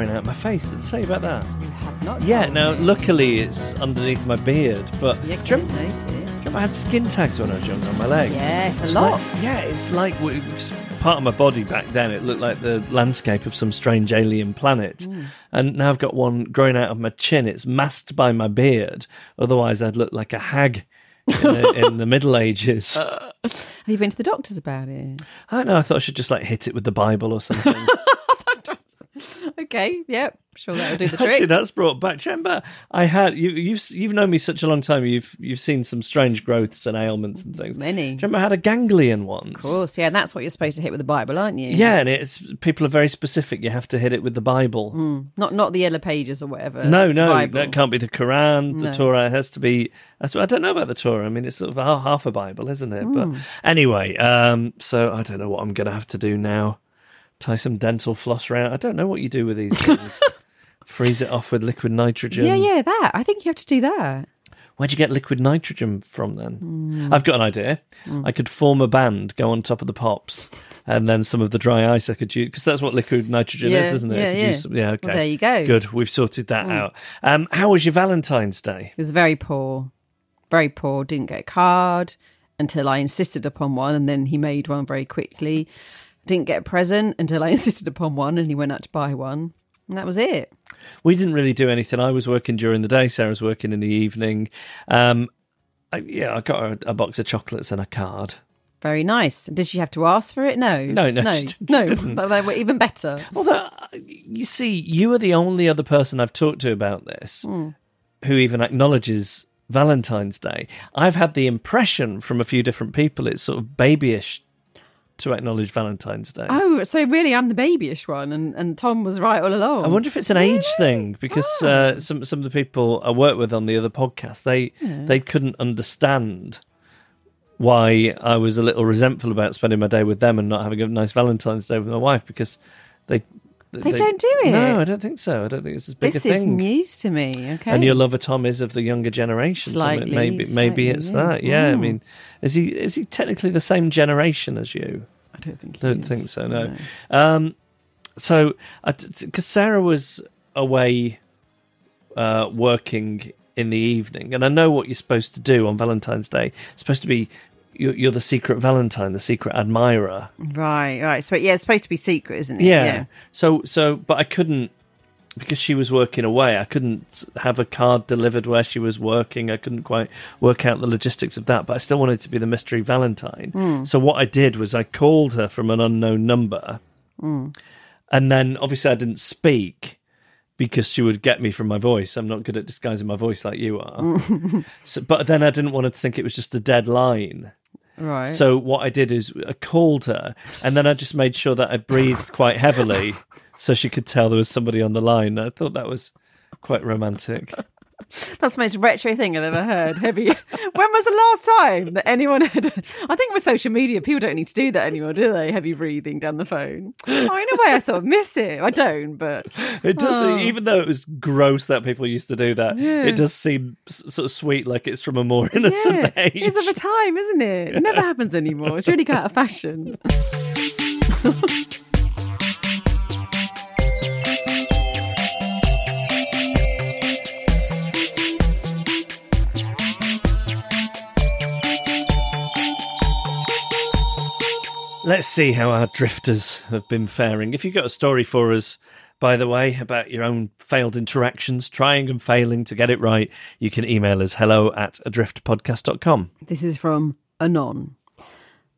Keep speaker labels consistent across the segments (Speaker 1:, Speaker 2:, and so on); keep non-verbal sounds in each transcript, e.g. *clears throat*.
Speaker 1: A wart growing out my face. Did I say about that?
Speaker 2: You have not.
Speaker 1: Yeah, now
Speaker 2: me.
Speaker 1: luckily it's underneath my beard, but
Speaker 2: Yeah,
Speaker 1: do you
Speaker 2: I
Speaker 1: remember,
Speaker 2: didn't notice.
Speaker 1: remember I had skin tags when I was younger on my legs?
Speaker 2: Yes, a lot.
Speaker 1: like- yeah, it's like part of my body back then. It looked like the landscape of some strange alien planet.
Speaker 2: Hmm.
Speaker 1: And now I've got one growing out of my chin. It's masked by my beard. Otherwise, I'd look like a hag in the, *laughs* in the Middle Ages. *laughs*
Speaker 2: Have you been to the doctors about it?
Speaker 1: I don't know. I thought I should just like hit it with the Bible or something. *laughs*
Speaker 2: Okay, yep, sure that'll do the
Speaker 1: Actually,
Speaker 2: trick.
Speaker 1: that's brought back. Remember I had you, you've you've known me such a long time. You've you've seen some strange growths and ailments and things.
Speaker 2: Many.
Speaker 1: Remember I had a ganglion once?
Speaker 2: Of course, yeah, and that's what you're supposed to hit with the Bible, aren't you?
Speaker 1: Yeah, and it's people are very specific. You have to hit it with the Bible.
Speaker 2: Not not the yellow pages or whatever.
Speaker 1: No, no,
Speaker 2: Bible.
Speaker 1: that can't be the Quran, the
Speaker 2: No.
Speaker 1: Torah. It has to be. That's what I don't know about the Torah. I mean, it's sort of half a Bible, isn't it?
Speaker 2: Hmm.
Speaker 1: But anyway, um, so I don't know what I'm going to have to do now. Tie some dental floss around. I don't know what you do with these things. *laughs* Freeze it off with liquid nitrogen.
Speaker 2: Yeah, yeah, that. I think you have to do that.
Speaker 1: Where'd you get liquid nitrogen from then?
Speaker 2: Hmm.
Speaker 1: I've got an idea. I could form a band, go on top of the pops, and then some of the dry ice I could use because that's what liquid nitrogen
Speaker 2: Yeah,
Speaker 1: is, isn't it?
Speaker 2: Yeah, yeah.
Speaker 1: some- yeah. Okay.
Speaker 2: Well, there you go.
Speaker 1: Good. We've sorted that out. Um, how was your Valentine's Day?
Speaker 2: It was very poor, very poor. Didn't get a card until I insisted upon one, and then he made one very quickly. Didn't get a present until I *laughs* insisted upon one, and he went out to buy one, and that was it.
Speaker 1: We didn't really do anything. I was working during the day. Sarah's working in the evening. Um, I, yeah, I got her a, a box of chocolates and a card.
Speaker 2: Very nice. Did she have to ask for it? No,
Speaker 1: No, no,
Speaker 2: no, no. *laughs* They were even better.
Speaker 1: Although, you see, you are the only other person I've talked to about this who even acknowledges Valentine's Day. I've had the impression from a few different people it's sort of babyish to acknowledge Valentine's Day.
Speaker 2: Oh, so really, I'm the babyish one, and, and Tom was right all along.
Speaker 1: I wonder if it's an age thing because uh, some some of the people I work with on the other podcast they they couldn't understand why I was a little resentful about spending my day with them and not having a nice Valentine's Day with my wife because they
Speaker 2: They don't do it?
Speaker 1: No, I don't think so. I don't think it's as big
Speaker 2: this
Speaker 1: a
Speaker 2: is news to me. Okay,
Speaker 1: And your lover Tom is of the younger generation.
Speaker 2: Slightly,
Speaker 1: maybe maybe
Speaker 2: slightly,
Speaker 1: it's
Speaker 2: yeah.
Speaker 1: that. Yeah, I
Speaker 2: Mm.
Speaker 1: mean, is he is he technically the same generation as you?
Speaker 2: I don't think. he
Speaker 1: don't
Speaker 2: is.
Speaker 1: think so. No. Um, so, because Sarah was away uh, working in the evening, and I know what you're supposed to do on Valentine's Day. It's supposed to be you're, you're the secret Valentine, the secret admirer.
Speaker 2: Right, right. So yeah, it's supposed to be secret, isn't it?
Speaker 1: Yeah. So, so, but I couldn't because she was working away. I couldn't have a card delivered where she was working. I couldn't quite work out the logistics of that. But I still wanted to be the mystery Valentine. Hmm. So what I did was I called her from an unknown number, hmm. and then obviously I didn't speak. Because she would get me from my voice. I'm not good at disguising my voice like you are. *laughs* so, but then I didn't want her to think it was just a dead line.
Speaker 2: Right.
Speaker 1: So what I did is I called her, and then I just made sure that I breathed quite heavily, so she could tell there was somebody on the line. I thought that was quite romantic.
Speaker 2: That's the most retro thing I've ever heard. Heavy. *laughs* when was the last time that anyone had? I think with social media, people don't need to do that anymore, do they? Heavy breathing down the phone. Oh, in a way, I sort of miss it. I don't, but
Speaker 1: It does,
Speaker 2: Oh.
Speaker 1: even though it was gross that people used to do that, it does seem sort of sweet, like it's from a more *laughs* innocent
Speaker 2: yeah,
Speaker 1: age.
Speaker 2: it's of a time, isn't it? It never happens anymore. It's really got out of fashion. *laughs*
Speaker 1: Let's see how our drifters have been faring. If you've got a story for us, by the way, about your own failed interactions, trying and failing to get it right, you can email us hello at adriftpodcast.com.
Speaker 2: This is from Anon.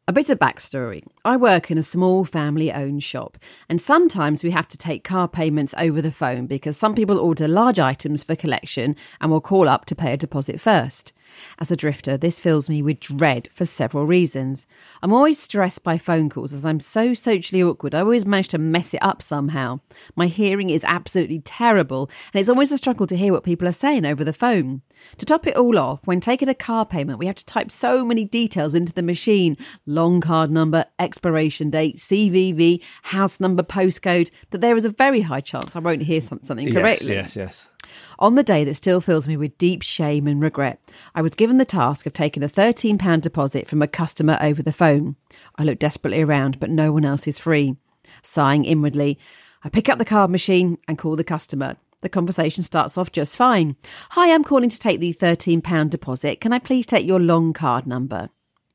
Speaker 2: A bit of backstory. I work in a small family owned shop, and sometimes we have to take car payments over the phone because some people order large items for collection and will call up to pay a deposit first. As a drifter, this fills me with dread for several reasons. I'm always stressed by phone calls as I'm so socially awkward. I always manage to mess it up somehow. My hearing is absolutely terrible, and it's always a struggle to hear what people are saying over the phone. To top it all off, when taking a car payment, we have to type so many details into the machine long card number, expiration date, CVV, house number, postcode that there is a very high chance I won't hear something correctly.
Speaker 1: Yes, yes, yes.
Speaker 2: On the day that still fills me with deep shame and regret, I was given the task of taking a £13 deposit from a customer over the phone. I look desperately around, but no one else is free. Sighing inwardly, I pick up the card machine and call the customer. The conversation starts off just fine. Hi, I'm calling to take the £13 deposit. Can I please take your long card number?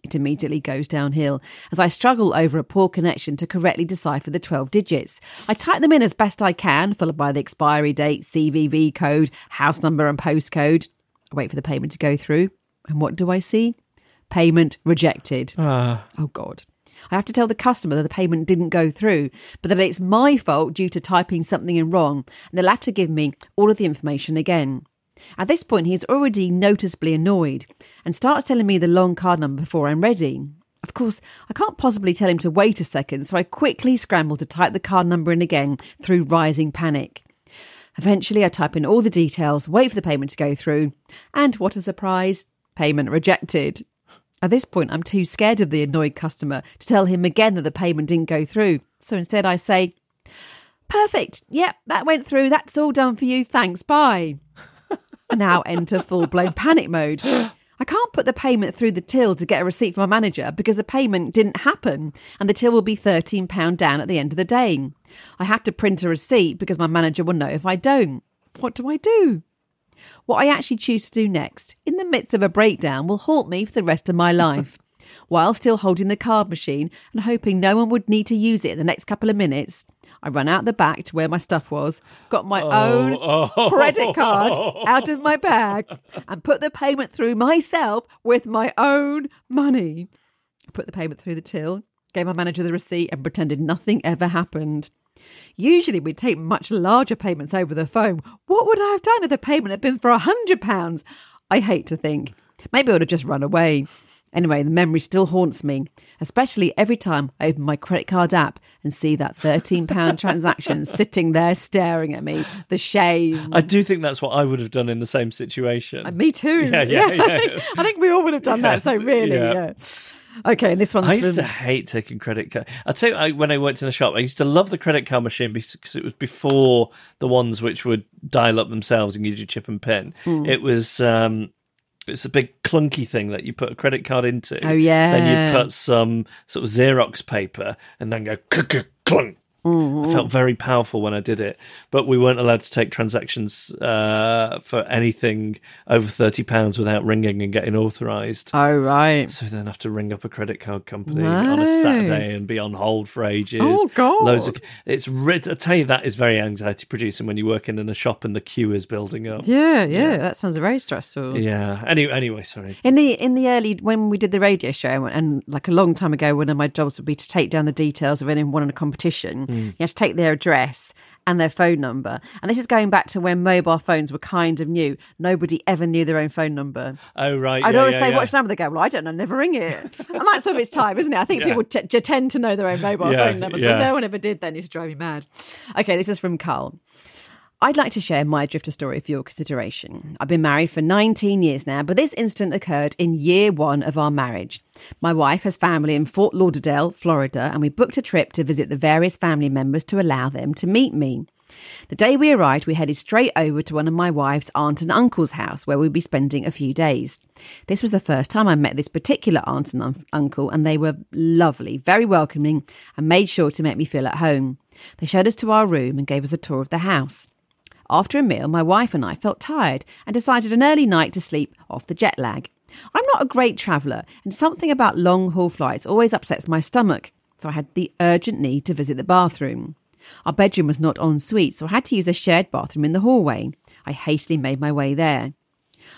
Speaker 2: It immediately goes downhill as I struggle over a poor connection to correctly decipher the 12 digits. I type them in as best I can, followed by the expiry date, CVV code, house number, and postcode. I wait for the payment to go through. And what do I see? Payment rejected. Ah. Oh, God. I have to tell the customer that the payment didn't go through, but that it's my fault due to typing something in wrong, and they'll have to give me all of the information again. At this point, he is already noticeably annoyed and starts telling me the long card number before I'm ready. Of course, I can't possibly tell him to wait a second, so I quickly scramble to type the card number in again through rising panic. Eventually, I type in all the details, wait for the payment to go through, and what a surprise payment rejected. At this point, I'm too scared of the annoyed customer to tell him again that the payment didn't go through. So instead, I say, Perfect. Yep, that went through. That's all done for you. Thanks. Bye. Now enter full blown panic mode. I can't put the payment through the till to get a receipt from my manager because the payment didn't happen and the till will be £13 down at the end of the day. I have to print a receipt because my manager will know if I don't. What do I do? What I actually choose to do next, in the midst of a breakdown, will haunt me for the rest of my life. *laughs* While still holding the card machine and hoping no one would need to use it in the next couple of minutes, I ran out the back to where my stuff was, got my own oh. credit card *laughs* out of my bag, and put the payment through myself with my own money. I put the payment through the till, gave my manager the receipt, and pretended nothing ever happened. Usually we'd take much larger payments over the phone. What would I have done if the payment had been for a hundred pounds? I hate to think. Maybe I would have just run away. Anyway, the memory still haunts me, especially every time I open my credit card app and see that £13 *laughs* transaction sitting there staring at me. The shame.
Speaker 1: I do think that's what I would have done in the same situation.
Speaker 2: Uh, Me too.
Speaker 1: Yeah, yeah, yeah.
Speaker 2: I, think, *laughs* I think we all would have done that. So really,
Speaker 1: yeah.
Speaker 2: Okay, and this one's
Speaker 1: I used to hate taking credit card. I tell you, I, when I worked in a shop, I used to love the credit card machine because it was before the ones which would dial up themselves and use your chip and pin.
Speaker 2: Hmm.
Speaker 1: It was um, it's a big clunky thing that you put a credit card into.
Speaker 2: Oh, yeah.
Speaker 1: Then you put some sort of Xerox paper and then go clunk. Clunk. I felt very powerful when I did it, but we weren't allowed to take transactions uh, for anything over thirty pounds without ringing and getting authorised.
Speaker 2: Oh right.
Speaker 1: So then I have to ring up a credit card company
Speaker 2: No.
Speaker 1: on a Saturday and be on hold for ages.
Speaker 2: Oh, God.
Speaker 1: Loads of it's I tell you that is very anxiety producing when you're working in a shop and the queue is building up.
Speaker 2: Yeah, yeah, that sounds very stressful.
Speaker 1: Yeah. Anyway, anyway, sorry.
Speaker 2: In the in the early when we did the radio show and like a long time ago, one of my jobs would be to take down the details of anyone in a competition. Mm. You have to take their address and their phone number. And this is going back to when mobile phones were kind of new. Nobody ever knew their own phone number.
Speaker 1: Oh right.
Speaker 2: I'd
Speaker 1: yeah,
Speaker 2: always
Speaker 1: yeah,
Speaker 2: say,
Speaker 1: yeah.
Speaker 2: "What's the number?" They go, "Well, I don't know. Never ring it." and that's of its time, isn't it? I think people t- t- tend to know their own mobile phone numbers, but no one ever did. Then it's driving me mad. Okay, this is from Carl. I'd like to share my drifter story for your consideration. I've been married for 19 years now, but this incident occurred in year one of our marriage. My wife has family in Fort Lauderdale, Florida, and we booked a trip to visit the various family members to allow them to meet me. The day we arrived, we headed straight over to one of my wife's aunt and uncle's house where we'd be spending a few days. This was the first time I met this particular aunt and un- uncle, and they were lovely, very welcoming, and made sure to make me feel at home. They showed us to our room and gave us a tour of the house. After a meal, my wife and I felt tired and decided an early night to sleep off the jet lag. I'm not a great traveller, and something about long haul flights always upsets my stomach, so I had the urgent need to visit the bathroom. Our bedroom was not en suite, so I had to use a shared bathroom in the hallway. I hastily made my way there.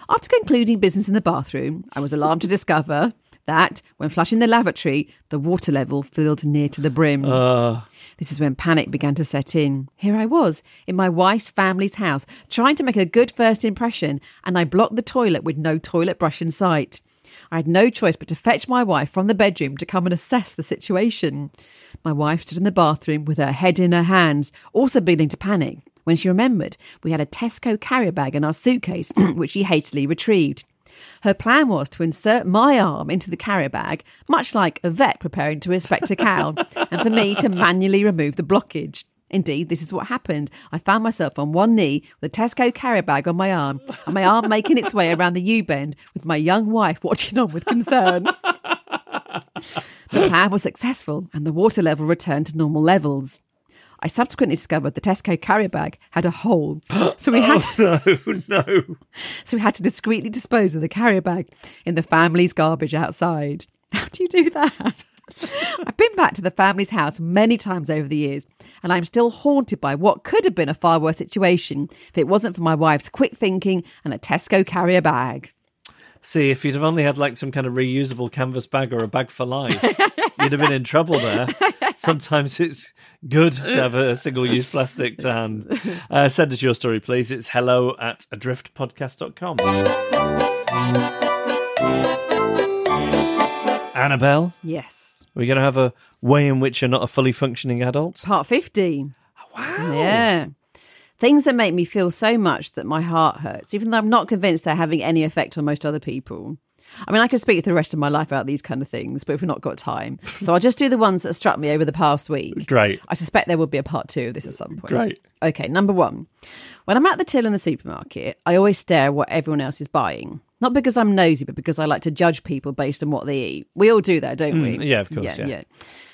Speaker 2: After concluding business in the bathroom, I was alarmed to discover that, when flushing the lavatory, the water level filled near to the brim. Uh. This is when panic began to set in. Here I was, in my wife's family's house, trying to make a good first impression, and I blocked the toilet with no toilet brush in sight. I had no choice but to fetch my wife from the bedroom to come and assess the situation. My wife stood in the bathroom with her head in her hands, also beginning to panic, when she remembered we had a Tesco carrier bag in our suitcase, *clears throat* which she hastily retrieved. Her plan was to insert my arm into the carrier bag, much like a vet preparing to inspect a cow, *laughs* and for me to manually remove the blockage. Indeed, this is what happened. I found myself on one knee with a Tesco carrier bag on my arm, and my arm making its way around the U bend with my young wife watching on with concern. *laughs* the plan was successful, and the water level returned to normal levels. I subsequently discovered the Tesco carrier bag had a hole, so we *gasps* had oh,
Speaker 1: no, *laughs* no.
Speaker 2: so we had to discreetly dispose of the carrier bag in the family's garbage outside. How do you do that? *laughs* I've been back to the family's house many times over the years, and I'm still haunted by what could have been a far worse situation if it wasn't for my wife's quick thinking and a Tesco carrier bag.
Speaker 1: See, if you'd have only had like some kind of reusable canvas bag or a bag for life, *laughs* you'd have been in trouble there. Sometimes it's good to have a single use *laughs* plastic to hand. Uh, send us your story, please. It's hello at adriftpodcast.com. Annabelle,
Speaker 2: Yes.
Speaker 1: we're going to have a way in which you're not a fully functioning adult.
Speaker 2: Part 50.
Speaker 1: Wow.
Speaker 2: Yeah. Things that make me feel so much that my heart hurts, even though I'm not convinced they're having any effect on most other people. I mean, I could speak for the rest of my life about these kind of things, but we've not got time. *laughs* So I'll just do the ones that struck me over the past week.
Speaker 1: Great.
Speaker 2: I suspect there will be a part two of this at some point.
Speaker 1: Great.
Speaker 2: Okay, number one. When I'm at the till in the supermarket, I always stare at what everyone else is buying. Not because I'm nosy, but because I like to judge people based on what they eat. We all do that, don't we?
Speaker 1: Mm, yeah, of course, Yeah, yeah.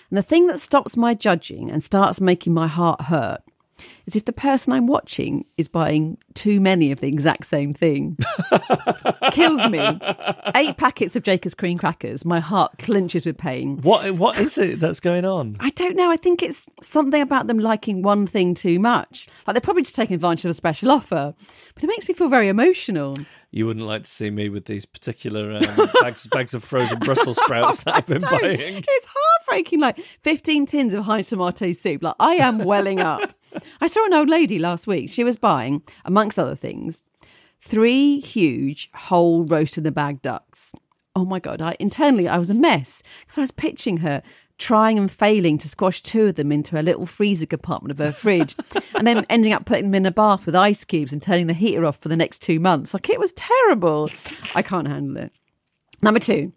Speaker 2: And the thing that stops my judging and starts making my heart hurt is if the person I'm watching is buying too many of the exact same thing. *laughs* Kills me. Eight packets of Jacob's cream crackers. My heart clenches with pain.
Speaker 1: What What is it that's going on?
Speaker 2: I don't know. I think it's something about them liking one thing too much. Like they're probably just taking advantage of a special offer. But it makes me feel very emotional.
Speaker 1: You wouldn't like to see me with these particular um, bags, bags of frozen Brussels sprouts that I've been *laughs* buying.
Speaker 2: It's heartbreaking. Like 15 tins of Heinz tomato soup. Like I am welling up. *laughs* I saw an old lady last week. She was buying, amongst other things, three huge whole roast in the bag ducks. Oh my god! I internally I was a mess because I was pitching her trying and failing to squash two of them into a little freezer compartment of her fridge, and then *laughs* ending up putting them in a bath with ice cubes and turning the heater off for the next two months. Like it was terrible. I can't handle it. Number two,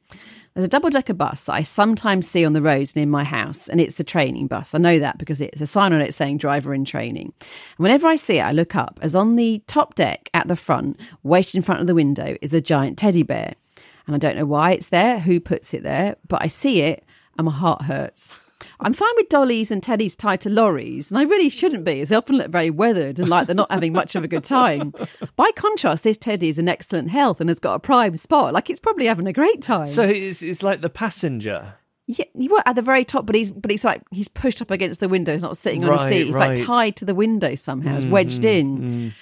Speaker 2: there's a double decker bus that I sometimes see on the roads near my house, and it's a training bus. I know that because it's a sign on it saying driver in training. And whenever I see it, I look up, as on the top deck at the front, waiting in front of the window, is a giant teddy bear. And I don't know why it's there, who puts it there, but I see it and my heart hurts. I'm fine with dollies and teddies tied to lorries, and I really shouldn't be, as they often look very weathered and like they're not having much of a good time. By contrast, this teddy is in excellent health and has got a prime spot, like it's probably having a great time.
Speaker 1: So it's, it's like the passenger.
Speaker 2: Yeah, you were at the very top, but he's but he's like he's pushed up against the window. He's not sitting on a seat. He's
Speaker 1: right.
Speaker 2: Like tied to the window somehow. It's mm-hmm, wedged in. Mm.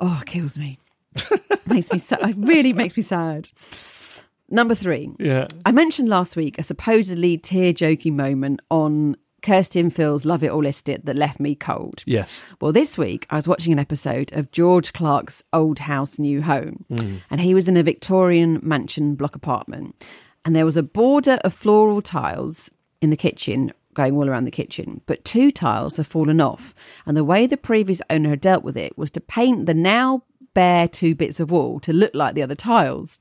Speaker 2: Oh, it kills me. *laughs* makes me sad. It really makes me sad. Number three.
Speaker 1: Yeah.
Speaker 2: I mentioned last week a supposedly tear joking moment on Kirsty and Phil's Love It or List It that left me cold.
Speaker 1: Yes.
Speaker 2: Well, this week I was watching an episode of George Clarke's Old House, New Home, mm. and he was in a Victorian mansion block apartment, and there was a border of floral tiles in the kitchen going all around the kitchen, but two tiles have fallen off. And the way the previous owner had dealt with it was to paint the now bare two bits of wall to look like the other tiles.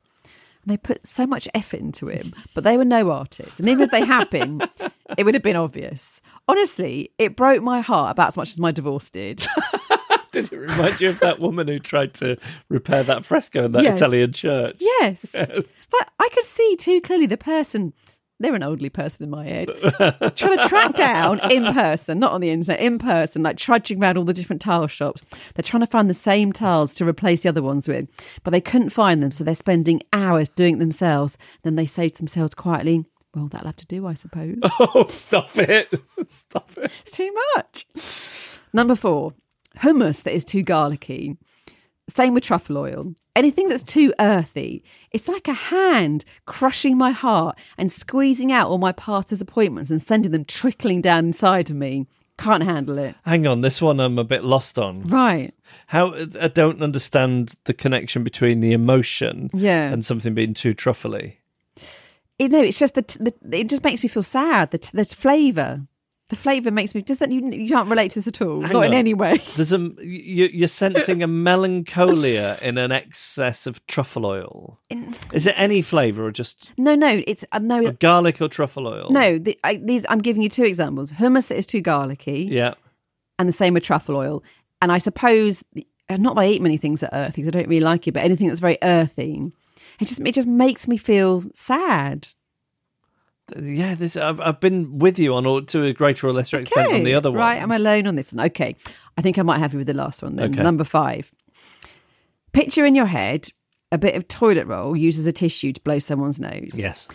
Speaker 2: And they put so much effort into it, but they were no artists. And even if they had been, *laughs* it would have been obvious. Honestly, it broke my heart about as much as my divorce did. *laughs*
Speaker 1: Did it remind you of that woman who tried to repair that fresco in that
Speaker 2: Yes.
Speaker 1: Italian church?
Speaker 2: Yes. *laughs* But I could see too clearly the person, they're an elderly person in my head, trying to track down in person, not on the internet, in person, like trudging around all the different tile shops. They're trying to find the same tiles to replace the other ones with, but they couldn't find them. So they're spending hours doing it themselves. Then they say to themselves quietly, well, that'll have to do, I suppose. *laughs*
Speaker 1: Oh, stop it. *laughs* Stop it.
Speaker 2: It's too much. Number four, hummus that is too garlicky. Same with truffle oil. Anything that's too earthy, it's like a hand crushing my heart and squeezing out all my past disappointments and sending them trickling down inside of me. Can't handle it.
Speaker 1: Hang on, this one I'm a bit lost on.
Speaker 2: Right.
Speaker 1: How I don't understand the connection between the emotion
Speaker 2: Yeah.
Speaker 1: and something being too truffly.
Speaker 2: It, no, it's just the, the it just makes me feel sad. The, the flavour. The flavour makes me. Does that you, you can't relate to this at all?
Speaker 1: Hang
Speaker 2: Not in any way.
Speaker 1: There's a you, you're sensing a melancholia in an excess of truffle oil. Is it any flavour or just
Speaker 2: No, no, it's uh, no,
Speaker 1: garlic or truffle oil?
Speaker 2: no. The, I, these I'm giving you two examples. Hummus that is too garlicky.
Speaker 1: Yeah.
Speaker 2: and the same with truffle oil. And I suppose, uh, not that I eat many things that are earthy because I don't really like it, but anything that's very earthy, it just it just makes me feel sad.
Speaker 1: Yeah, this I've, I've been with you on or to a greater or lesser extent on the other one.
Speaker 2: right? I'm alone on this one. Okay, I think I might have you with the last one then.
Speaker 1: Okay.
Speaker 2: Number five. Picture in your head a bit of toilet roll used as a tissue to blow someone's nose.
Speaker 1: Yes.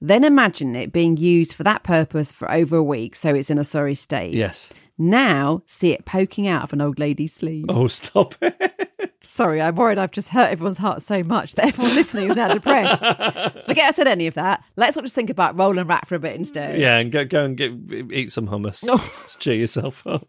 Speaker 2: Then imagine it being used for that purpose for over a week, so it's in a sorry state.
Speaker 1: Yes.
Speaker 2: Now see it poking out of an old lady's sleeve.
Speaker 1: Oh, stop it. *laughs*
Speaker 2: Sorry, I'm worried I've just hurt everyone's heart so much that everyone listening is now depressed. *laughs* Forget I said any of that. Let's all just think about Roland Rat for a bit instead.
Speaker 1: Yeah, and go go and get eat some hummus. to cheer yourself up.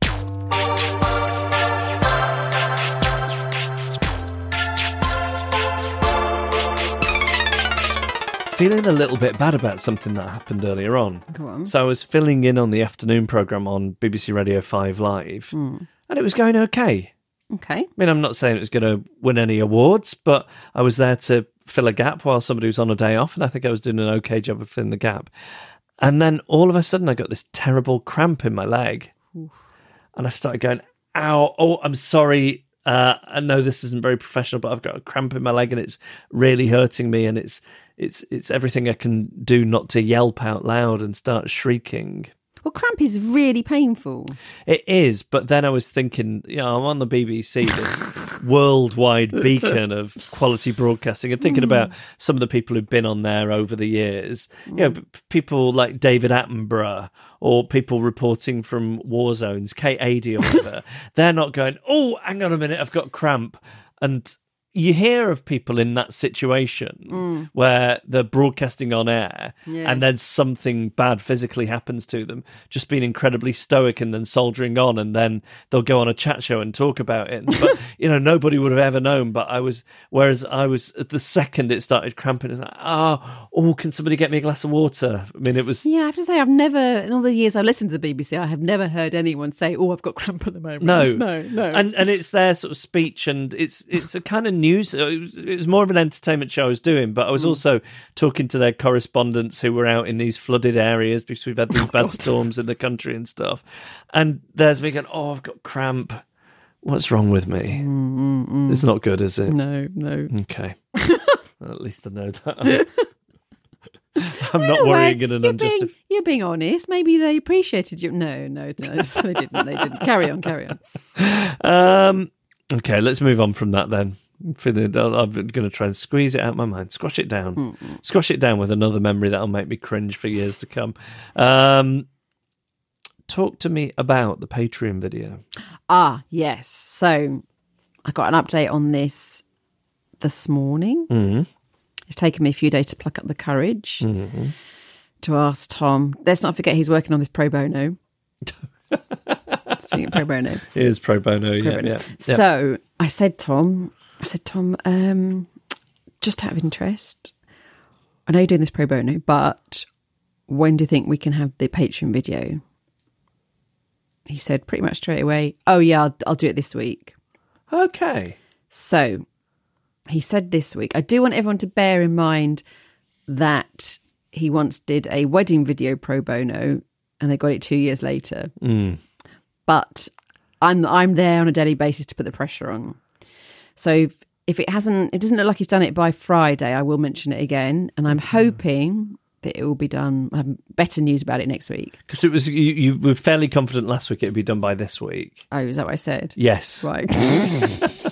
Speaker 1: Feeling a little bit bad about something that happened earlier on.
Speaker 2: Go on.
Speaker 1: So I was filling in on the afternoon program on BBC Radio 5 Live,
Speaker 2: Hmm.
Speaker 1: and it was going okay.
Speaker 2: Okay.
Speaker 1: I mean, I'm not saying it was going to win any awards, but I was there to fill a gap while somebody was on a day off, and I think I was doing an okay job of filling the gap. And then all of a sudden, I got this terrible cramp in my leg, and I started going, "Ow! Oh, I'm sorry. Uh, I know this isn't very professional, but I've got a cramp in my leg, and it's really hurting me, and it's it's it's everything I can do not to yelp out loud and start shrieking."
Speaker 2: Well, cramp is really painful.
Speaker 1: It is, but then I was thinking, you know, I'm on the BBC, this *laughs* worldwide beacon of quality broadcasting, and thinking about hmm. some of the people who've been on there over the years. You know, hmm. people like David Attenborough or people reporting from war zones, Kate or whatever. *laughs* They're not going, oh, hang on a minute, I've got cramp. And you hear of people in that situation mm. where they're broadcasting on air
Speaker 2: Yeah.
Speaker 1: and then something bad physically happens to them, just being incredibly stoic and then soldiering on, and then they'll go on a chat show and talk about it. But *laughs* you know, nobody would have ever known. But I was, whereas I was the second it started cramping, it's like, oh, oh, can somebody get me a glass of water? I mean, it was.
Speaker 2: Yeah, I have to say, I've never, in all the years I've listened to the BBC, I have never heard anyone say, oh, I've got cramp at the moment.
Speaker 1: No, *laughs*
Speaker 2: no, no.
Speaker 1: and and it's their sort of speech, and it's it's a kind of news. Uh, it was, more of an entertainment show I was doing, but I was hmm. also talking to their correspondents who were out in these flooded areas because we've had these *laughs* oh, bad storms in the country and stuff. And there's me going, "Oh, I've got cramp. What's wrong with me? Mm, mm, mm. It's not good, is it?
Speaker 2: no, no.
Speaker 1: Okay, *laughs* well, at least I know that." *laughs* I'm not
Speaker 2: way,
Speaker 1: worrying in an
Speaker 2: you're being,
Speaker 1: unjustified.
Speaker 2: you're being honest. Maybe they appreciated you. No, no, no, they didn't. They didn't. Carry on, carry on.
Speaker 1: Um, okay, let's move on from that then. I'm feeling- I'm going to try and squeeze it out of my mind, squash it down, squash it down with another memory that'll make me cringe for years to come. Um, talk to me about the Patreon video.
Speaker 2: Ah, yes. So I got an update on this this morning.
Speaker 1: Mm-hmm.
Speaker 2: It's taken me a few days to pluck up the courage to ask Tom. Let's not forget he's working on this pro bono. *laughs* Pro bono.
Speaker 1: It is pro bono,
Speaker 2: Pro
Speaker 1: yeah,
Speaker 2: bono.
Speaker 1: yeah.
Speaker 2: So I said, Tom, I said, Tom, um, just out of interest, I know you're doing this pro bono, but when do you think we can have the Patreon video? he said pretty much straight away, "Oh yeah, I'll, I'll do it this week."
Speaker 1: Okay.
Speaker 2: So he said this week. I do want everyone to bear in mind that he once did a wedding video pro bono, and they got it two years later. But I'm I'm there on a daily basis to put the pressure on. So if, if it hasn't, it doesn't look like he's done it by Friday. I will mention it again, and I'm mm-hmm. hoping that it will be done. I have better news about it next week.
Speaker 1: Because it was you, you were fairly confident last week it'd be done by this week.
Speaker 2: Oh, is that what I said?
Speaker 1: Yes.
Speaker 2: Right. *laughs* *laughs*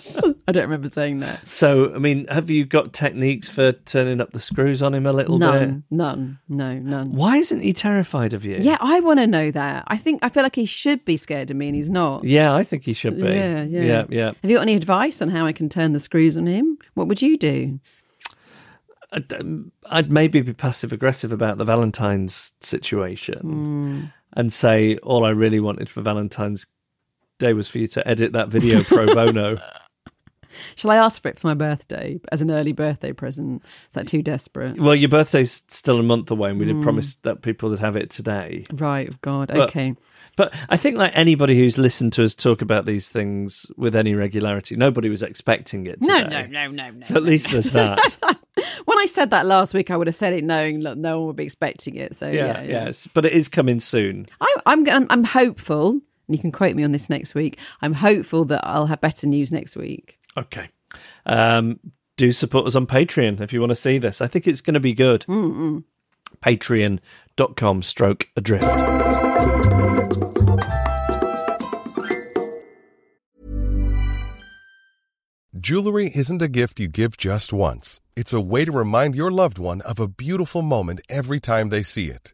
Speaker 2: *laughs* I don't remember saying that.
Speaker 1: So, I mean, have you got techniques for turning up the screws on him a little bit?
Speaker 2: None, none, no, none.
Speaker 1: Why isn't he terrified of you?
Speaker 2: Yeah, I want to know that. I think I feel like he should be scared of me, and he's not.
Speaker 1: Yeah, I think he should be.
Speaker 2: Yeah, yeah,
Speaker 1: yeah, yeah.
Speaker 2: Have you got any advice on how I can turn the screws on him? What would you do?
Speaker 1: I'd, um, I'd maybe be passive aggressive about the Valentine's situation
Speaker 2: Hmm.
Speaker 1: and say all I really wanted for Valentine's Day was for you to edit that video pro bono. *laughs* *laughs*
Speaker 2: Shall I ask for it for my birthday as an early birthday present? Is that too desperate?
Speaker 1: Well, your birthday's still a month away, and we
Speaker 2: Hmm.
Speaker 1: did promise that people would have it today.
Speaker 2: Right, God,
Speaker 1: But-
Speaker 2: okay.
Speaker 1: But I think, like anybody who's listened to us talk about these things with any regularity, nobody was expecting it.
Speaker 2: No,
Speaker 1: today.
Speaker 2: no, no, no, no.
Speaker 1: So at least there's *laughs* that.
Speaker 2: When I said that last week, I would have said it knowing that no one would be expecting it. So
Speaker 1: yeah,
Speaker 2: yeah, yeah.
Speaker 1: yes, but it is coming soon.
Speaker 2: I, I'm, I'm I'm hopeful, and you can quote me on this next week. I'm hopeful that I'll have better news next week.
Speaker 1: Okay. Um, do support us on Patreon if you want to see this. I think it's going to be good. Patreon.com stroke adrift.
Speaker 3: Jewelry isn't a gift you give just once. It's a way to remind your loved one of a beautiful moment every time they see it.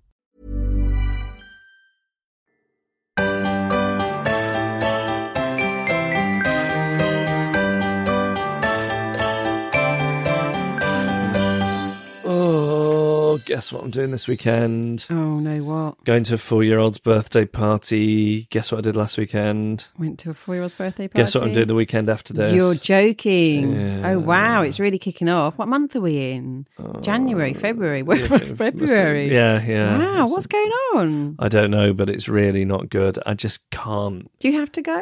Speaker 1: guess what I'm doing this weekend?
Speaker 2: Oh no, what?
Speaker 1: Going to a four year old's birthday party. Guess what I did last weekend?
Speaker 2: Went to a four-year-old's birthday party.
Speaker 1: Guess what I'm doing the weekend after this?
Speaker 2: You're joking. Oh wow, it's really kicking off. What month are we in? Oh. January, February. We're February.
Speaker 1: Yeah, yeah.
Speaker 2: Wow,
Speaker 1: It's-
Speaker 2: what's going on?
Speaker 1: I don't know, but it's really not good. I just can't.
Speaker 2: Do you have to go?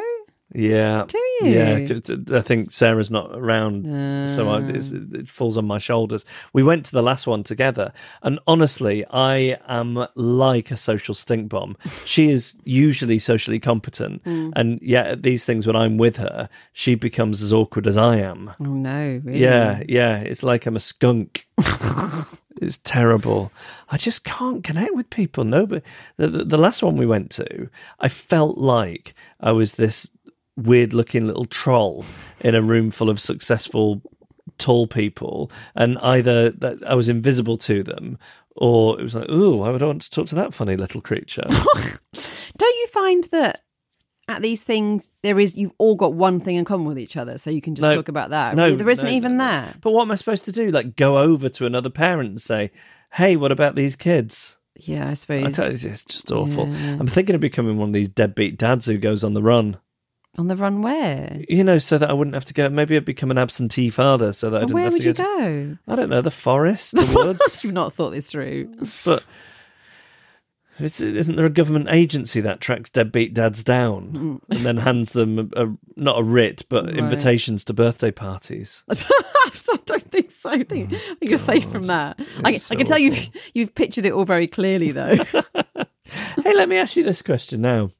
Speaker 1: Yeah.
Speaker 2: Do you?
Speaker 1: Yeah. I think Sarah's not around, so I, it's,
Speaker 2: Ah.
Speaker 1: it falls on my shoulders. We went to the last one together, and honestly, I am like a social stink bomb. She is usually socially competent,
Speaker 2: Hmm. *laughs*
Speaker 1: and yet at these things, when I'm with her, she becomes as awkward as I am.
Speaker 2: Oh no, really?
Speaker 1: Yeah, yeah. It's like I'm a skunk. *laughs* it's terrible. I just can't connect with people. No, but the, the, the last one we went to, I felt like I was this weird looking little troll in a room full of successful tall people, and either that I was invisible to them. Or it was like, ooh, I would I want to talk to that funny little creature. *laughs*
Speaker 2: Don't you find that at these things there is you've all got one thing in common with each other, so you can just
Speaker 1: No.
Speaker 2: talk about that.
Speaker 1: No,
Speaker 2: there isn't
Speaker 1: no,
Speaker 2: even
Speaker 1: no,
Speaker 2: that.
Speaker 1: But what am I supposed to do? Like go over to another parent and say, "Hey, what about these kids?"
Speaker 2: Yeah, I
Speaker 1: I
Speaker 2: suppose
Speaker 1: tell you, it's just awful.
Speaker 2: Yeah.
Speaker 1: I'm thinking of becoming one of these deadbeat dads who goes on the run.
Speaker 2: On the run where?
Speaker 1: You know, so that I wouldn't have to go. Maybe I'd become an absentee father, so that I didn't
Speaker 2: where
Speaker 1: have
Speaker 2: would
Speaker 1: to
Speaker 2: you
Speaker 1: go. to-? I don't know the forest, the woods, *laughs*
Speaker 2: You've not thought this through.
Speaker 1: but. It's, isn't there a government agency that tracks deadbeat dads down mm. and then hands them a, a, not a writ but
Speaker 2: Right.
Speaker 1: invitations to birthday parties? *laughs*
Speaker 2: I don't think so. I think, oh, think you're safe from that. I,
Speaker 1: It's
Speaker 2: I can
Speaker 1: so
Speaker 2: tell you've you've pictured it all very clearly, though. *laughs*
Speaker 1: hey, let me ask you this question now.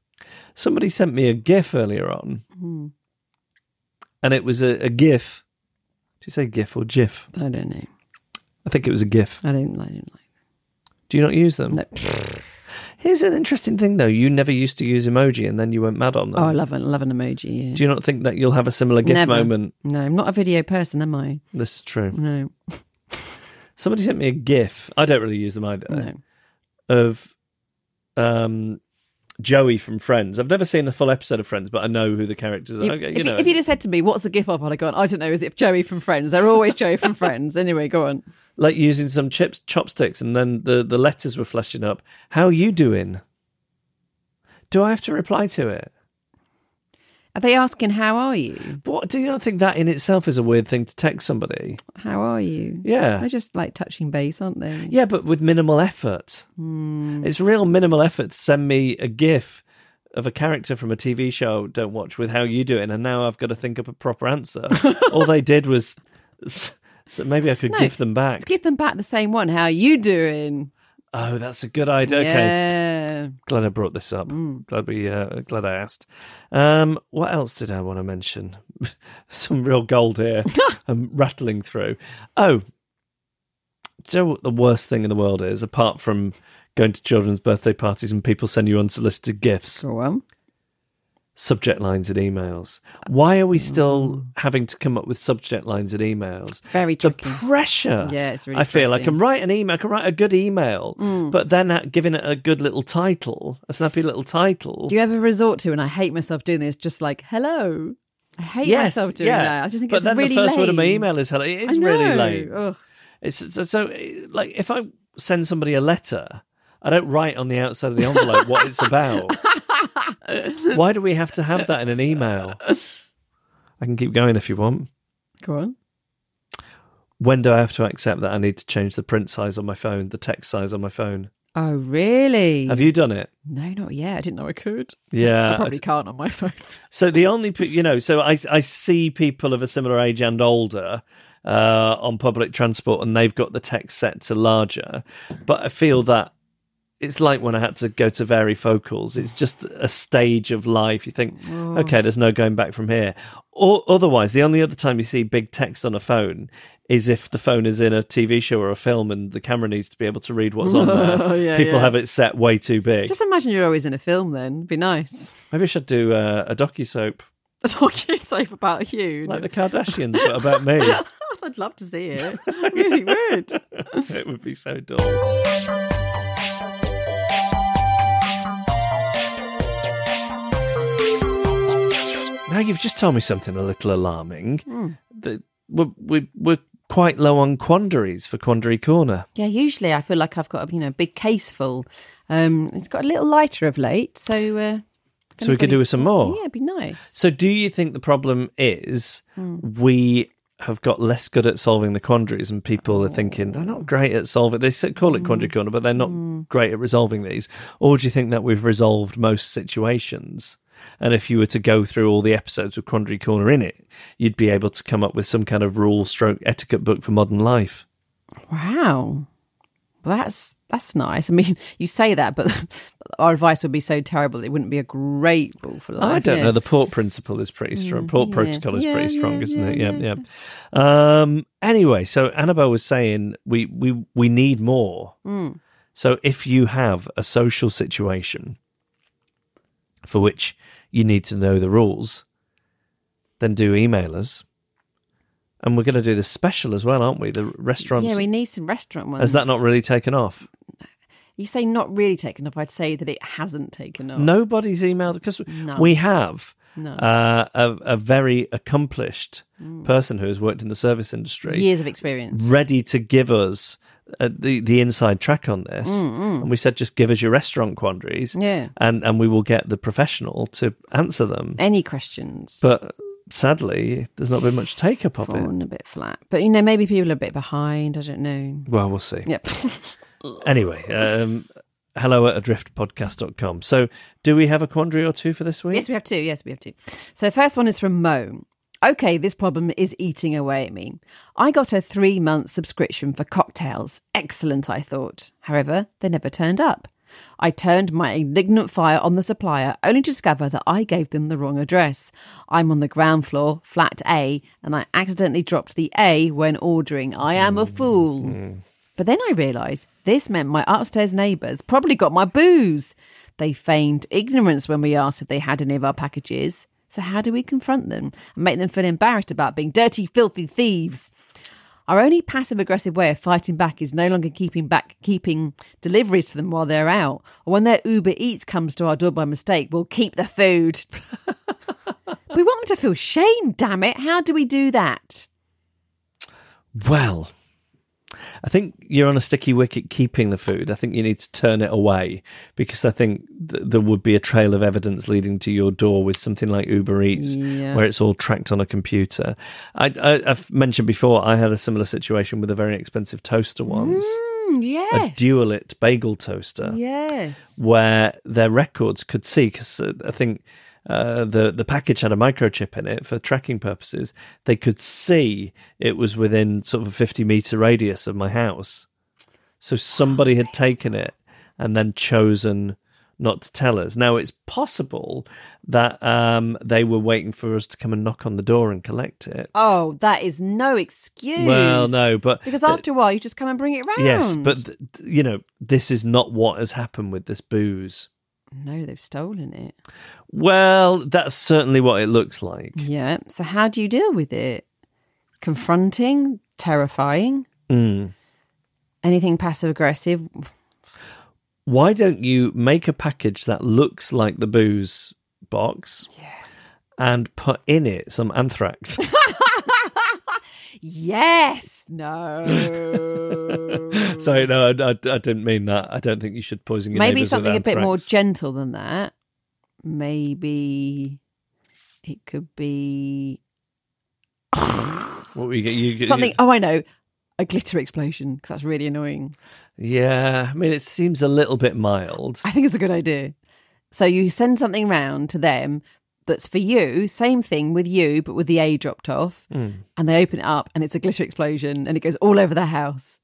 Speaker 1: Somebody sent me a GIF earlier on,
Speaker 2: Hmm.
Speaker 1: and it was a, a GIF. Do you say GIF or GIF?
Speaker 2: I don't know.
Speaker 1: I think it was a GIF.
Speaker 2: I don't. I don't like.
Speaker 1: Do you not use them?
Speaker 2: No.
Speaker 1: Here's an interesting thing, though. You never used to use emoji, and then you went mad on them.
Speaker 2: Oh, I love. I love an emoji. Yeah.
Speaker 1: Do you not think that you'll have a similar GIF
Speaker 2: Never.
Speaker 1: moment?
Speaker 2: No, I'm not a video person, am I?
Speaker 1: This is true.
Speaker 2: No,
Speaker 1: Somebody sent me a GIF. I don't really use them either.
Speaker 2: no.
Speaker 1: Of um, Joey from Friends. I've never seen a full episode of Friends, but I know who the characters are.
Speaker 2: You-
Speaker 1: Okay,
Speaker 2: if,
Speaker 1: you
Speaker 2: you
Speaker 1: know.
Speaker 2: if you'd have said to me, "What's the GIF of?" I'd gone, "I don't know. Is it Joey from Friends?" They're always Joey from Friends. Anyway, go on. *laughs*
Speaker 1: like using some chips chopsticks and then the, the letters were flashing up. How you doing? Do I have to reply to it?
Speaker 2: Are they asking, "How are you?
Speaker 1: What do you not think that in itself is a weird thing to text somebody?
Speaker 2: How are you?"
Speaker 1: Yeah.
Speaker 2: They're just like touching base, aren't they?
Speaker 1: Yeah, but with minimal effort.
Speaker 2: Hmm.
Speaker 1: It's real minimal effort to send me a GIF of a character from a TV show don't watch with how you doing, and now I've got to think up a proper answer. *laughs* All they did was, so maybe I could
Speaker 2: No,
Speaker 1: give them back.
Speaker 2: Give them back the same one. How are you doing?
Speaker 1: Oh, that's a good idea. Okay, glad I brought this up.
Speaker 2: Mm.
Speaker 1: Glad we, uh, glad I asked. Um, what else did I want to mention? *laughs* Some real gold here. *laughs* I'm rattling through. Oh, do you know what the worst thing in the world is, apart from going to children's birthday parties and people send you unsolicited gifts?
Speaker 2: Go on.
Speaker 1: Subject lines in emails. Why are we still having to come up with subject lines in emails?
Speaker 2: Very tricky.
Speaker 1: the pressure.
Speaker 2: Yeah, it's really
Speaker 1: I feel like
Speaker 2: I
Speaker 1: can write an email, I can write a good email,
Speaker 2: Mm.
Speaker 1: but then giving it a good little title, a snappy little title.
Speaker 2: Do you ever resort to, and I hate myself doing this, just like hello? I hate
Speaker 1: yes,
Speaker 2: myself doing
Speaker 1: yeah.
Speaker 2: that. I just think
Speaker 1: but
Speaker 2: it's
Speaker 1: then
Speaker 2: really
Speaker 1: the first word of my email is hello. It is really lame.
Speaker 2: Ugh.
Speaker 1: It's so, so like if I send somebody a letter, I don't write on the outside of the envelope what it's about. *laughs* *laughs* Why do we have to have that in an email? I can keep going if you want.
Speaker 2: Go on.
Speaker 1: When do I have to accept that I need to change the print size on my phone, the text size on my phone?
Speaker 2: Oh, really?
Speaker 1: Have you done it?
Speaker 2: No, not yet. I didn't know I could.
Speaker 1: Yeah.
Speaker 2: I probably can't on my *laughs* phone.
Speaker 1: So the only, you know, so I I see people of a similar age and older uh, on public transport, and they've got the text set to larger, but I feel that it's like when I had to go to varifocals. It's just a stage of life. You think, okay, there's no going back from here. Or otherwise, the only other time you see big text on a phone is if the phone is in a TV show or a film and the camera needs to be able to read what's on *laughs* there.
Speaker 2: Yeah,
Speaker 1: People
Speaker 2: yeah.
Speaker 1: have it set way too big.
Speaker 2: Just imagine you're always in a film then. It'd be nice.
Speaker 1: Maybe I should do uh, a docu soap
Speaker 2: A docu-soap about you.
Speaker 1: like the Kardashians, but about me. *laughs*
Speaker 2: I'd love to see it. I really would. *laughs*
Speaker 1: it would be so dull. Now you've just told me something a little alarming. That we're, we're, we're quite low on quandaries for Quandary Corner.
Speaker 2: Yeah, usually I feel like I've got a you know big case full. Um, it's got a little lighter of late, so uh,
Speaker 1: So we could do with some more?
Speaker 2: Yeah, it'd be nice.
Speaker 1: So, do you think the problem is we have got less good at solving the quandaries, and people are thinking they're not great at solving? They call it quandary corner, but they're not great at resolving these. Or do you think that we've resolved most situations? And if you were to go through all the episodes with Quandary Corner in it, you'd be able to come up with some kind of rule stroke etiquette book for modern life.
Speaker 2: Wow, well, that's that's nice. I mean, *laughs* you say that, but *laughs* our advice would be so terrible; it wouldn't be a great rule for life.
Speaker 1: I don't
Speaker 2: yeah.
Speaker 1: know. The port principle is pretty strong. Port
Speaker 2: yeah.
Speaker 1: protocol is
Speaker 2: Yeah,
Speaker 1: pretty strong, isn't it?
Speaker 2: yeah,
Speaker 1: Yeah. Um, anyway, so Annabelle was saying we we we need more.
Speaker 2: Hmm.
Speaker 1: So if you have a social situation for which you need to know the rules, then do email us. And we're going to do this special as well, aren't we? The restaurants.
Speaker 2: Yeah, we need some restaurant ones.
Speaker 1: has that not really taken off?
Speaker 2: You say not really taken off. I'd say that it hasn't taken off.
Speaker 1: Nobody's emailed because
Speaker 2: No.
Speaker 1: we have
Speaker 2: No.
Speaker 1: uh, a, a very accomplished person who has worked in the service industry,
Speaker 2: Years of experience.
Speaker 1: ready to give us uh, the the inside track on this. And we said, just give us your restaurant quandaries,
Speaker 2: Yeah.
Speaker 1: and and we will get the professional to answer them.
Speaker 2: Any questions?
Speaker 1: But sadly, there's not been much take up of it.
Speaker 2: a bit flat. But you know, maybe people are a bit behind. I don't know.
Speaker 1: Well, we'll see.
Speaker 2: Yep. *laughs*
Speaker 1: Anyway, um, hello at adriftpodcast.com. So, do we have a quandary or two for this week?
Speaker 2: yes, we have two. Yes, we have two. So the first one is from Mo. Okay, this problem is eating away at me. I got a three month subscription for cocktails. Excellent, I thought. However, they never turned up. I turned my indignant fire on the supplier only to discover that I gave them the wrong address. I'm on the ground floor, flat A, and I accidentally dropped the A when ordering. I am a fool. Mm-hmm. But then I realised this meant my upstairs neighbours probably got my booze. They feigned ignorance when we asked if they had any of our packages. So, how do we confront them and make them feel embarrassed about being dirty, filthy thieves? Our only passive aggressive way of fighting back is no longer keeping back keeping deliveries for them while they're out. Or when their Uber Eats comes to our door by mistake, we'll keep the food. *laughs* we want them to feel shame, damn it. How do we do that?
Speaker 1: Well, I think you're on a sticky wicket keeping the food. I think you need to turn it away because I think th- there would be a trail of evidence leading to your door with something like Uber Eats,
Speaker 2: Yeah.
Speaker 1: where it's all tracked on a computer. I, I, I've mentioned before I had a similar situation with a very expensive toaster once,
Speaker 2: Mm,
Speaker 1: a
Speaker 2: yes.
Speaker 1: Dualit bagel toaster
Speaker 2: Yes.
Speaker 1: where their records could see because uh, I think uh, the the package had a microchip in it for tracking purposes. They could see it was within sort of a fifty meter radius of my house, so somebody had taken it and then chosen not to tell us. Now it's possible that um, they were waiting for us to come and knock on the door and collect it.
Speaker 2: Oh, that is no excuse.
Speaker 1: Well, no, but
Speaker 2: because after a while, you just come and bring it round.
Speaker 1: Yes, but th- you know this is not what has happened with this booze.
Speaker 2: No, they've stolen it.
Speaker 1: Well, that's certainly what it looks like.
Speaker 2: Yeah. So how do you deal with it? Confronting, terrifying,
Speaker 1: Mm.
Speaker 2: anything passive aggressive.
Speaker 1: Why don't you make a package that looks like the booze box and put in it some anthrax? *laughs*
Speaker 2: Yes. No. *laughs*
Speaker 1: Sorry, no, I, I, I didn't mean that. I don't think you should poison your
Speaker 2: Maybe something a bit more gentle than that. Maybe it could be *laughs*
Speaker 1: what were you, you, you-
Speaker 2: something. Oh, I know. A glitter explosion because that's really annoying.
Speaker 1: Yeah, I mean, it seems a little bit mild.
Speaker 2: I think it's a good idea. So you send something round to them that's for you, same thing with you, but with the A dropped off,
Speaker 1: Hmm.
Speaker 2: and they open it up and it's a glitter explosion and it goes all over the house.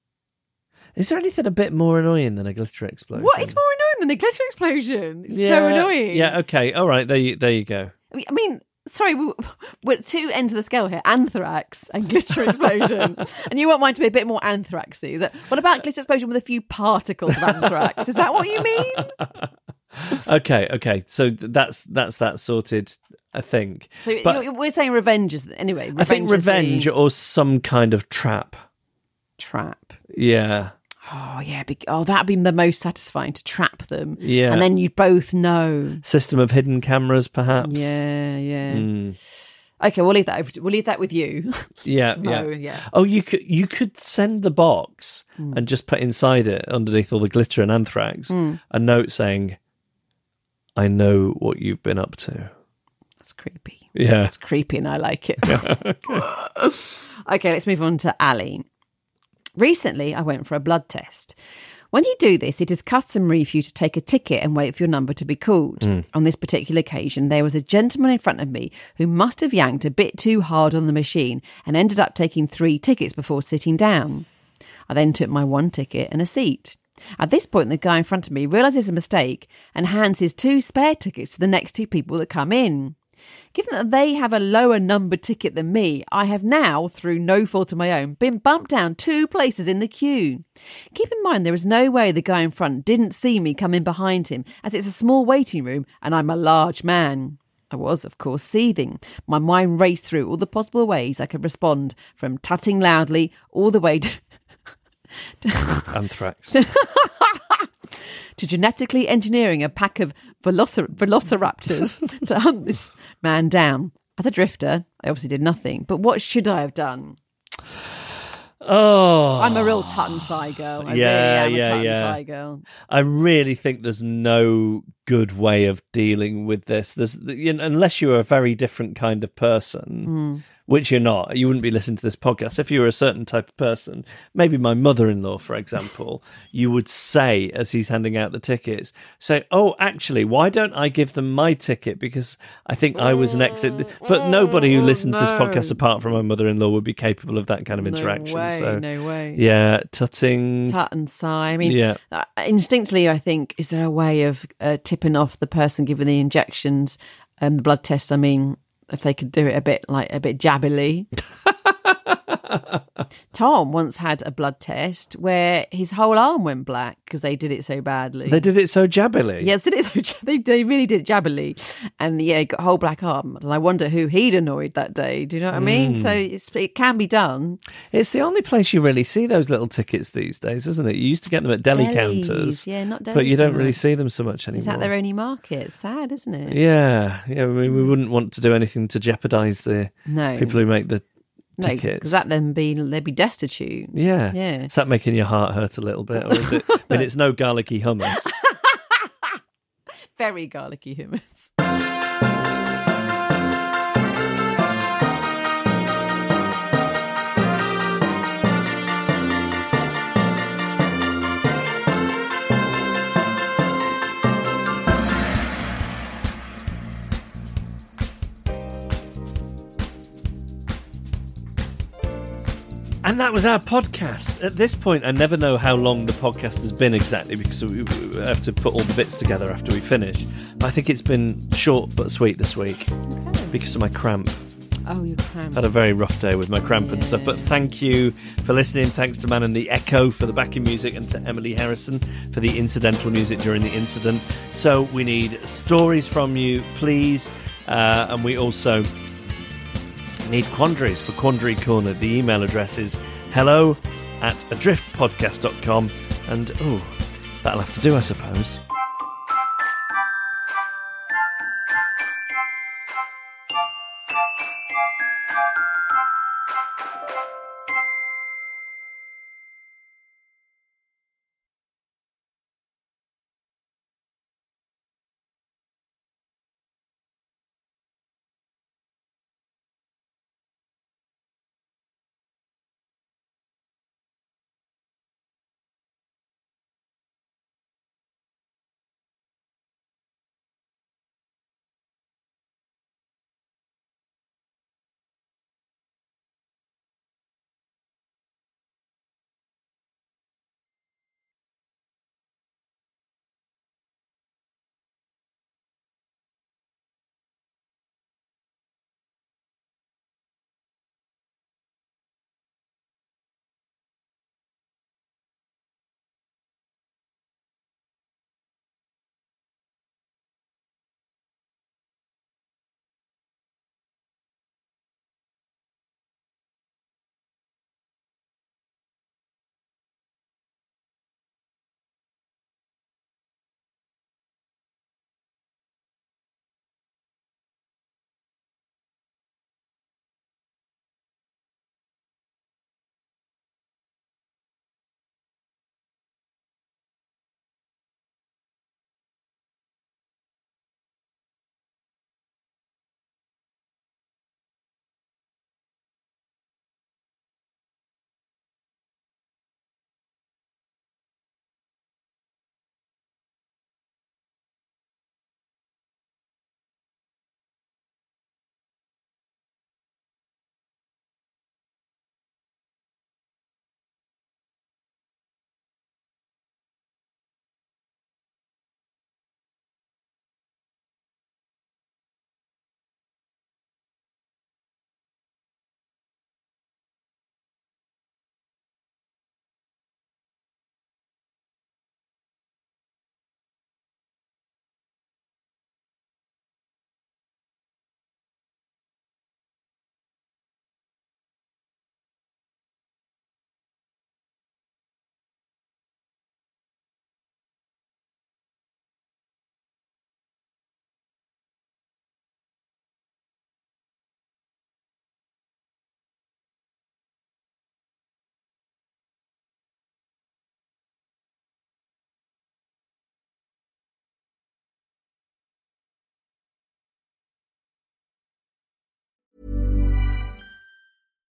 Speaker 1: Is there anything a bit more annoying than a glitter explosion?
Speaker 2: What? It's more annoying than a glitter explosion. It's
Speaker 1: Yeah,
Speaker 2: so annoying.
Speaker 1: Yeah, okay, all right, there you, there you go.
Speaker 2: I mean, I mean sorry, we- we're at two ends of the scale here anthrax and glitter explosion. *laughs* and you want mine to be a bit more anthraxy. Is it, what about glitter explosion with a few particles of anthrax? Is that what you mean? *laughs*
Speaker 1: Okay, okay, so that's that's that sorted. I think.
Speaker 2: So
Speaker 1: But-
Speaker 2: we're saying revenge is, anyway, revenge
Speaker 1: I think
Speaker 2: is the
Speaker 1: revenge or some kind of trap.
Speaker 2: trap.
Speaker 1: Yeah.
Speaker 2: Oh yeah, be- oh that'd be the most satisfying to trap them.
Speaker 1: Yeah.
Speaker 2: and then you'd both know.
Speaker 1: System of hidden cameras, perhaps.
Speaker 2: Yeah, yeah.
Speaker 1: Mm.
Speaker 2: Okay, we'll leave that. Over to, we'll leave that with you. *laughs*
Speaker 1: Yeah,
Speaker 2: No,
Speaker 1: yeah.
Speaker 2: yeah.
Speaker 1: Oh, you could you could send the box
Speaker 2: Hmm.
Speaker 1: and just put inside it, underneath all the glitter and anthrax,
Speaker 2: Hmm.
Speaker 1: a note saying, "I know what you've been up to."
Speaker 2: That's creepy.
Speaker 1: Yeah.
Speaker 2: It's creepy, and I like it. *laughs* okay, let's move on to Ali. Recently, I went for a blood test. When you do this, it is customary for you to take a ticket and wait for your number to be called. Hmm. On this particular occasion, there was a gentleman in front of me who must have yanked a bit too hard on the machine and ended up taking three tickets before sitting down. I then took my one ticket and a seat. At this point, the guy in front of me realises a mistake and hands his two spare tickets to the next two people that come in. Given that they have a lower number ticket than me, I have now, through no fault of my own, been bumped down two places in the queue. Keep in mind there is no way the guy in front didn't see me come in behind him, as it's a small waiting room and I'm a large man. I was, of course, seething. My mind raced through all the possible ways I could respond, from tutting loudly all the way *laughs* to,
Speaker 1: Anthrax. *laughs*
Speaker 2: to genetically engineering a pack of velocir- velociraptors to hunt this man down. As a drifter, I obviously did nothing. But what should I have done?
Speaker 1: oh,
Speaker 2: I'm a real sigh girl. I
Speaker 1: Yeah,
Speaker 2: really am
Speaker 1: yeah,
Speaker 2: a
Speaker 1: yeah.
Speaker 2: girl.
Speaker 1: I really think there's no good way of dealing with this. There's you know, unless you're a very different kind of person,
Speaker 2: Hmm.
Speaker 1: Which you're not. You wouldn't be listening to this podcast if you were a certain type of person. Maybe my mother-in-law, for example, you would say as he's handing out the tickets, say, "Oh, actually, why don't I give them my ticket because I think I was next." But nobody who listens to this podcast, apart from my mother-in-law, would be capable of that kind of interaction.
Speaker 2: No way,
Speaker 1: so,
Speaker 2: no way.
Speaker 1: yeah, tutting.
Speaker 2: Tut and sigh. I mean,
Speaker 1: Yeah.
Speaker 2: uh, instinctively, I think, is there a way of uh, tipping off the person giving the injections, um, the blood test? I mean, if they could do it a bit like a bit jabbily. *laughs* Tom once had a blood test where his whole arm went black because they did it so badly.
Speaker 1: They did it so jabbily.
Speaker 2: Yes, it is. *laughs* They, they really did it jabbily. And yeah, got a whole black arm. And I wonder who he'd annoyed that day. Do you know what I mean? So mm. it's, it can be done.
Speaker 1: It's the only place you really see those little tickets these days, isn't it? You used to get them at deli
Speaker 2: Delis,
Speaker 1: counters.
Speaker 2: yeah, not
Speaker 1: But you don't really see them so much anymore.
Speaker 2: Is that their only market? Sad, isn't it?
Speaker 1: Yeah, yeah. I mean, we wouldn't want to do anything to jeopardise the
Speaker 2: No.
Speaker 1: people who make the tickets.
Speaker 2: because that then be they'd be destitute.
Speaker 1: yeah,
Speaker 2: Yeah.
Speaker 1: Is that making your heart hurt a little bit, or is it? *laughs* I mean, it's no garlicky hummus.
Speaker 2: Very garlicky hummus.
Speaker 1: And that was our podcast. At this point, I never know how long the podcast has been exactly because we have to put all the bits together after we finish. I think it's been short but sweet this week because of my cramp.
Speaker 2: Oh, you can.
Speaker 1: Had a very rough day with my cramp and stuff. But thank you for listening. Thanks to Man and the Echo for the backing music and to Emily Harrison for the incidental music during the incident. So we need stories from you, please. Uh, and we also need quandaries for Quandary Corner. The email address is hello at adriftpodcast.com. And, oh, that'll have to do, I suppose.